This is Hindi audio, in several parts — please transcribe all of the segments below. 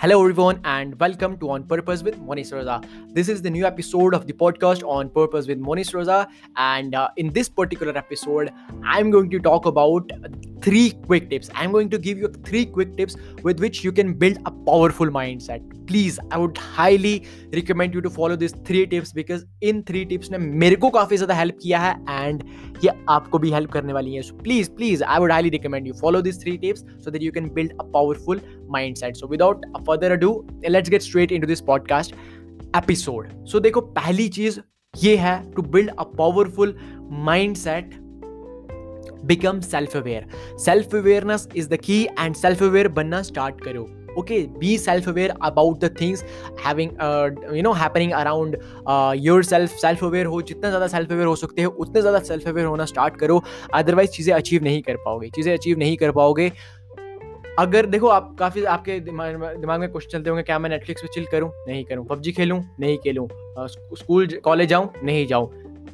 Hello, everyone, and welcome to On Purpose with Monish Rosa. This is the new episode of the podcast On Purpose with Monish Rosa. And uh, in this particular episode, I'm going to talk about three quick tips. I'm going to give you three quick tips with which you can build a powerful mindset. Please I would highly recommend you to follow this three tips because in three tips ने मेरे को काफ़ी ज़्यादा हेल्प किया है एंड ये आपको भी हेल्प करने वाली है please I would highly recommend you follow this three tips so that you can build a powerful mindset so without further ado let's get straight into this podcast episode so देखो, पहली चीज़ ये है to build a powerful mindset become self aware self awareness is the key and self aware बनना स्टार्ट करो. Okay be self-aware about the things having uh, you know happening around uh, yourself. Self aware हो जितना ज़्यादा सेल्फ अवेयर हो सकते हो उतने ज़्यादा सेल्फ अवेयर होना स्टार्ट करो. अदरवाइज़ चीज़ें अचीव नहीं कर पाओगे. चीज़ें अचीव नहीं कर पाओगे. अगर देखो आप काफ़ी आपके दिमाग दिमाग में क्वेश्चन चलते होंगे क्या मैं नेटफ्लिक्स पे चिल करूँ? नहीं करूँ. पबजी खेलूं? नहीं खेलूं. स्कूल कॉलेज जाऊँ? नहीं जाऊँ.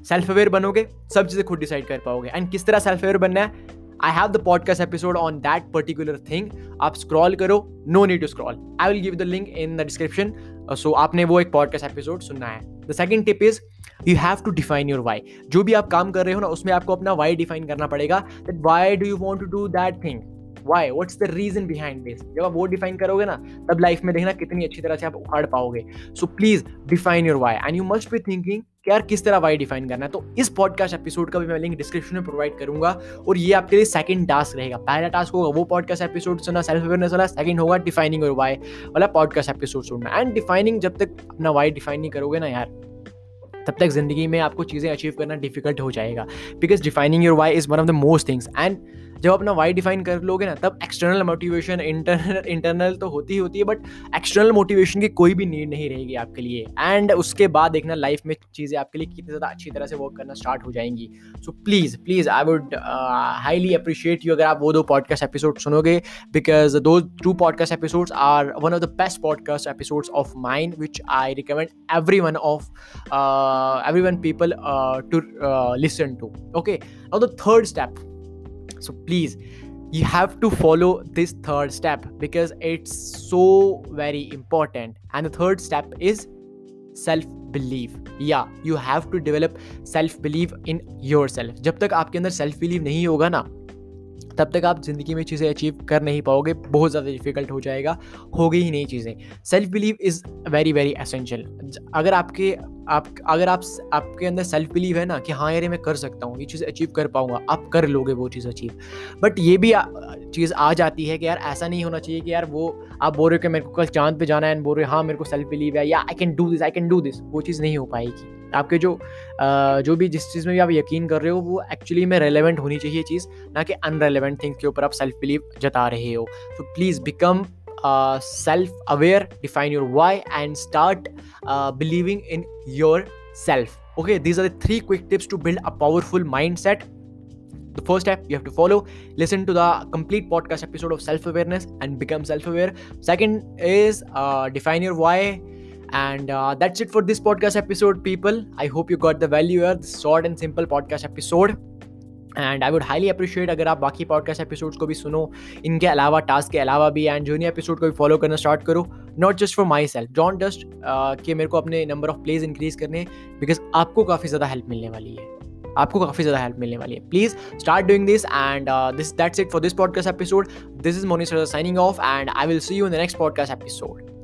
सेल्फ अवेयर बनोगे, सब चीज़ें खुद डिसाइड कर पाओगे। एंड किस तरह सेल्फ अवेयर बनना है? I have the podcast episode on that particular thing आप स्क्रॉल करो no need to scroll I will give the link in the description so आपने वो एक पॉडकास्ट एपिसोड सुनना है। The second tip is you have to define your why जो भी आप काम कर रहे हो ना, उसमें आपको अपना वाई डिफाइन करना पड़ेगा। That why do you want to do that thing why what's the reason behind this जब आप वो डिफाइन करोगे ना, तब लाइफ में देखना कितनी अच्छी तरह से आप उखाड़ पाओगे। So please define your why and you must be thinking यार किस तरह वाई डिफाइन करना है? तो इस पॉडकास्ट एपिसोड का भी मैं लिंक डिस्क्रिप्शन में प्रोवाइड करूँगा। और ये आपके लिए सेकंड टास्क रहेगा। पहला टास्क होगा वो पॉडकास्ट एपिसोड सुनना सेल्फ अवेयरनेस वाला। सेकंड होगा डिफाइनिंग और वाई वाला पॉडकास्ट एपिसोड सुनना। एंड डिफाइनिंग जब तक अपना वाई डिफाइन नहीं करोगे ना यार, तब तक ज़िंदगी में आपको चीज़ें अचीव करना डिफ़िकल्ट हो जाएगा। Because defining your why is one of the most things and जब अपना वाई डिफाइन कर लोगे ना, तब एक्सटर्नल मोटिवेशन इंटरनल इंटरनल तो होती ही होती है बट एक्सटर्नल मोटिवेशन की कोई भी नीड नहीं रहेगी आपके लिए। एंड उसके बाद देखना लाइफ में चीज़ें आपके लिए कितनी ज़्यादा अच्छी तरह से वर्क करना स्टार्ट हो जाएँगी। So please please I would highly appreciate you अगर आप वो दो पॉडकास्ट एपिसोड सुनोगे बिकॉज़ दो two podcast episodes are one of the best podcast episodes of mind which I recommend every one of every one people to listen to okay the third step so please you have to follow this third step because it's so very important and the third step is self belief yeah you have to develop self belief in yourself जब तक आपके अंदर self belief नहीं होगा ना तब तक आप ज़िंदगी में चीज़ें अचीव कर नहीं पाओगे बहुत ज़्यादा डिफ़िकल्ट हो जाएगा होगी ही नहीं चीज़ें self believe is very very essential अगर आपके आप, अगर आप आपके अंदर सेल्फ बिलीव है ना कि हाँ यार मैं कर सकता हूँ, ये चीज़ अचीव कर पाऊँगा, आप कर लोगे वो चीज़ अचीव बट ये भी चीज़ आ जाती है कि यार ऐसा नहीं होना चाहिए कि यार वो, आप बोल रहे हो कि मेरे को कल चाँद पे जाना है बोल रहे हो हाँ मेरे को सेल्फ बिलीव है, या I can do this I can do this वो चीज़ नहीं हो पाएगी. आपके जो जो भी जिस चीज़ में भी आप यकीन कर रहे हो, वो एक्चुअली में रेलिवेंट होनी चाहिए चीज़, ना कि अनरेलिवेंट थिंग्स के ऊपर आप सेल्फ बिलीव जता रहे हो. तो please become uh, self aware define your why and start uh, believing in yourself. Okay these are the three quick tips to build a powerful mindset. The first step you have to follow listen to the complete podcast episode of self awareness and become self aware second is uh, define your why. And uh, that's it for this podcast episode people. I hope you got the value here this short and simple podcast episode. And I would highly appreciate अगर आप बाकी पॉडकास्ट एपिसोड्स को भी सुनो। इनके अलावा टास्क के अलावा भी एंड जूनियर एपिसोड को भी फॉलो करना स्टार्ट करो। Not just for myself don't just कि मेरे को अपने नंबर ऑफ़ प्लेज इंक्रीज करने बिकॉज़ आपको काफ़ी ज़्यादा हेल्प मिलने वाली है। आपको काफ़ी ज़्यादा हेल्प मिलने वाली है। Please start doing this and this that's it for this podcast episode this is Monis signing off and I will see you in the next podcast episode